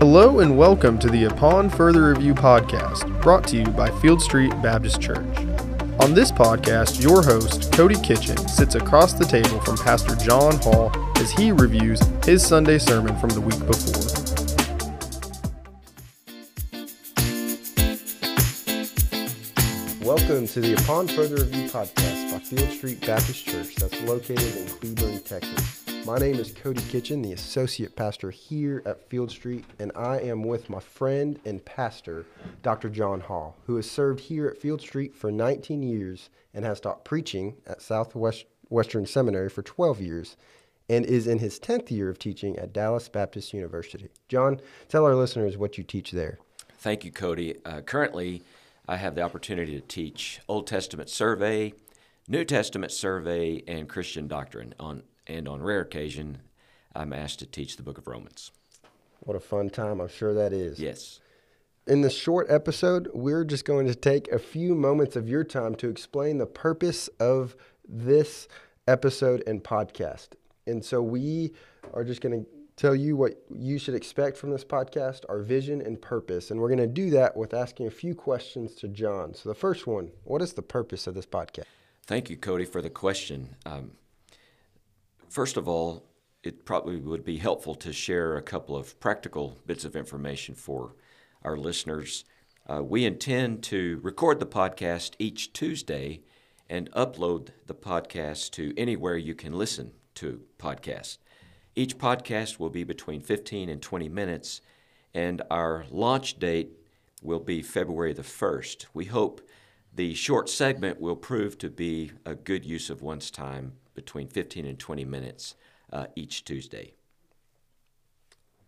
Hello and welcome to the Upon Further Review podcast, brought to you by Field Street Baptist Church. On this podcast, your host, Cody Kitchen, sits across the table from Pastor John Hall as he reviews his Sunday sermon from the week before. Welcome to the Upon Further Review podcast by Field Street Baptist Church that's located in Cleburne, Texas. My name is Cody Kitchen, the associate pastor here at Field Street, and I am with my friend and pastor, Dr. John Hall, who has served here at Field Street for 19 years and has taught preaching at Southwest Western Seminary for 12 years and is in his 10th year of teaching at Dallas Baptist University. John, tell our listeners what you teach there. Thank you, Cody. Uh, currently, I have the opportunity to teach Old Testament survey, New Testament survey, and Christian doctrine. On and on rare occasion, I'm asked to teach the Book of Romans. What a fun time! I'm sure that is. Yes. In this short episode, we're just going to take a few moments of your time to explain the purpose of this episode and podcast. And so we are just going to tell you what you should expect from this podcast, our vision and purpose. And we're going to do that with asking a few questions to John. So, the first one what is the purpose of this podcast? Thank you, Cody, for the question. Um, first of all, it probably would be helpful to share a couple of practical bits of information for our listeners. Uh, we intend to record the podcast each Tuesday and upload the podcast to anywhere you can listen to podcasts. Each podcast will be between 15 and 20 minutes, and our launch date will be February the 1st. We hope the short segment will prove to be a good use of one's time between 15 and 20 minutes uh, each Tuesday.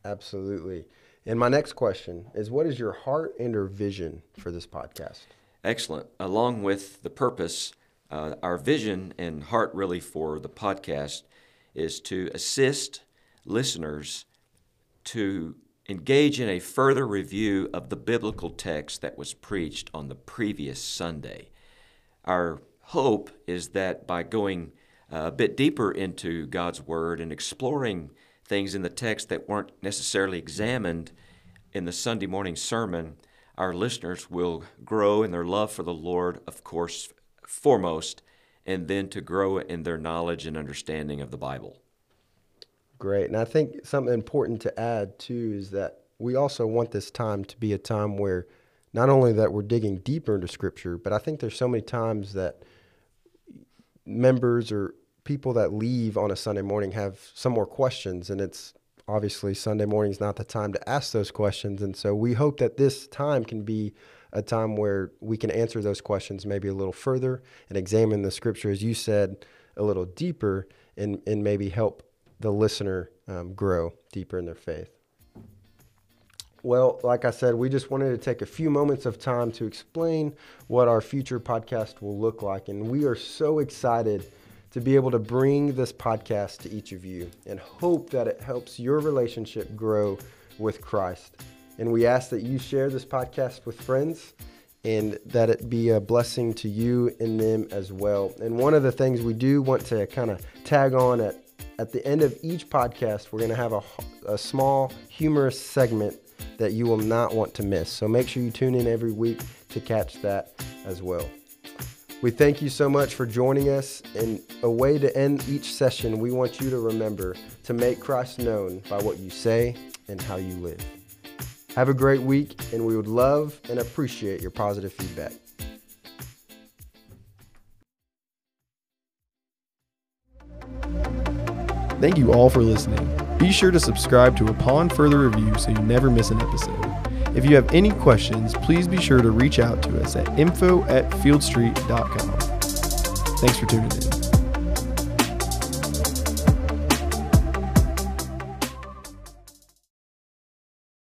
Absolutely. And my next question is what is your heart and or vision for this podcast? Excellent. Along with the purpose, uh, our vision and heart really for the podcast is to assist listeners to engage in a further review of the biblical text that was preached on the previous Sunday. Our hope is that by going Uh, a bit deeper into God's Word and exploring things in the text that weren't necessarily examined in the Sunday morning sermon, our listeners will grow in their love for the Lord, of course, foremost, and then to grow in their knowledge and understanding of the Bible. Great. And I think something important to add too is that we also want this time to be a time where not only that we're digging deeper into scripture, but I think there's so many times that members or people that leave on a Sunday morning have some more questions and it's obviously Sunday morning is not the time to ask those questions and so we hope that this time can be a time where we can answer those questions maybe a little further and examine the scripture as you said a little deeper and, and maybe help the listener um, grow deeper in their faith. Well, like I said, we just wanted to take a few moments of time to explain what our future podcast will look like. And we are so excited to be able to bring this podcast to each of you and hope that it helps your relationship grow with Christ. And we ask that you share this podcast with friends and that it be a blessing to you and them as well. And one of the things we do want to kind of tag on at at the end of each podcast, we're going to have a, a small humorous segment that you will not want to miss. So make sure you tune in every week to catch that as well. We thank you so much for joining us. And a way to end each session, we want you to remember to make Christ known by what you say and how you live. Have a great week, and we would love and appreciate your positive feedback. Thank you all for listening. Be sure to subscribe to Upon Further Review so you never miss an episode. If you have any questions, please be sure to reach out to us at info at fieldstreet.com. Thanks for tuning in.